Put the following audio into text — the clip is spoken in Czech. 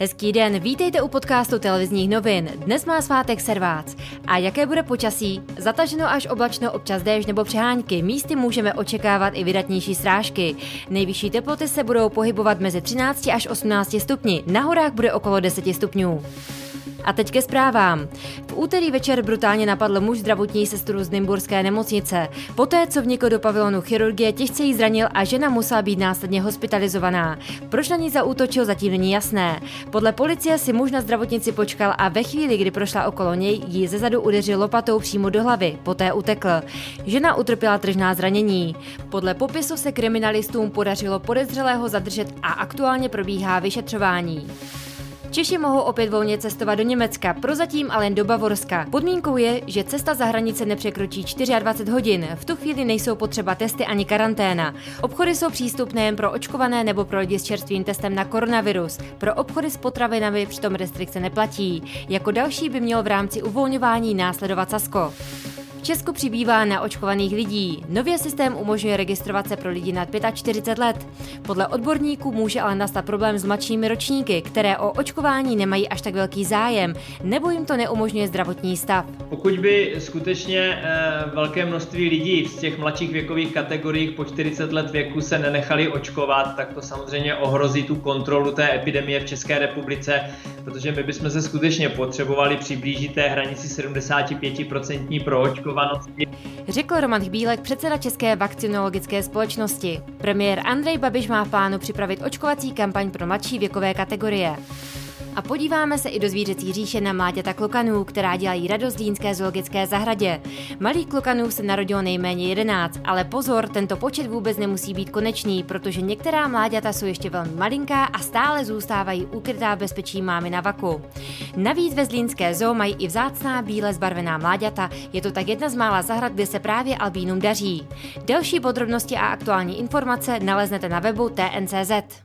Hezký den, vítejte u podcastu televizních novin. Dnes má svátek Servác. A jaké bude počasí? Zataženo až oblačno, občas déšť nebo přehánky. Místy můžeme očekávat i vydatnější srážky. Nejvyšší teploty se budou pohybovat mezi 13 až 18 stupni. Na horách bude okolo 10 stupňů. A teď ke zprávám. V úterý večer brutálně napadl muž zdravotní sestru z Nymburské nemocnice. Poté, co vnikl do pavilonu chirurgie, těžce jí zranil a žena musela být následně hospitalizovaná. Proč na ní zaútočil, zatím není jasné. Podle policie si muž na zdravotnici počkal a ve chvíli, kdy prošla okolo něj, ji zezadu udeřil lopatou přímo do hlavy, poté utekl. Žena utrpěla tržná zranění. Podle popisu se kriminalistům podařilo podezřelého zadržet a aktuálně probíhá vyšetřování. Češi mohou opět volně cestovat do Německa, prozatím ale jen do Bavorska. Podmínkou je, že cesta za hranice nepřekročí 24 hodin. V tu chvíli nejsou potřeba testy ani karanténa. Obchody jsou přístupné jen pro očkované nebo pro lidi s čerstvým testem na koronavirus. Pro obchody s potravinami přitom restrikce neplatí. Jako další by mělo v rámci uvolňování následovat Sasko. Česku přibývá naočkovaných lidí. Nově systém umožňuje registrovat se pro lidi nad 45 let. Podle odborníků může ale nastat problém s mladšími ročníky, které o očkování nemají až tak velký zájem, nebo jim to neumožňuje zdravotní stav. Pokud by skutečně eh, velké množství lidí z těch mladších věkových kategorií po 40 let věku se nenechali očkovat, tak to samozřejmě ohrozí tu kontrolu té epidemie v České republice, protože my bychom se skutečně potřebovali přiblížit té hranici 75% pro očkování očkovanosti. Řekl Roman Chbílek, předseda České vakcinologické společnosti. Premiér Andrej Babiš má v plánu připravit očkovací kampaň pro mladší věkové kategorie. A podíváme se i do zvířecí říše na mláďata klokanů, která dělají radost Dínské zoologické zahradě. Malých klokanů se narodilo nejméně 11, ale pozor, tento počet vůbec nemusí být konečný, protože některá mláďata jsou ještě velmi malinká a stále zůstávají ukrytá v bezpečí mámy na vaku. Navíc ve Zlínské zoo mají i vzácná bíle zbarvená mláďata, je to tak jedna z mála zahrad, kde se právě albínům daří. Další podrobnosti a aktuální informace naleznete na webu TNCZ.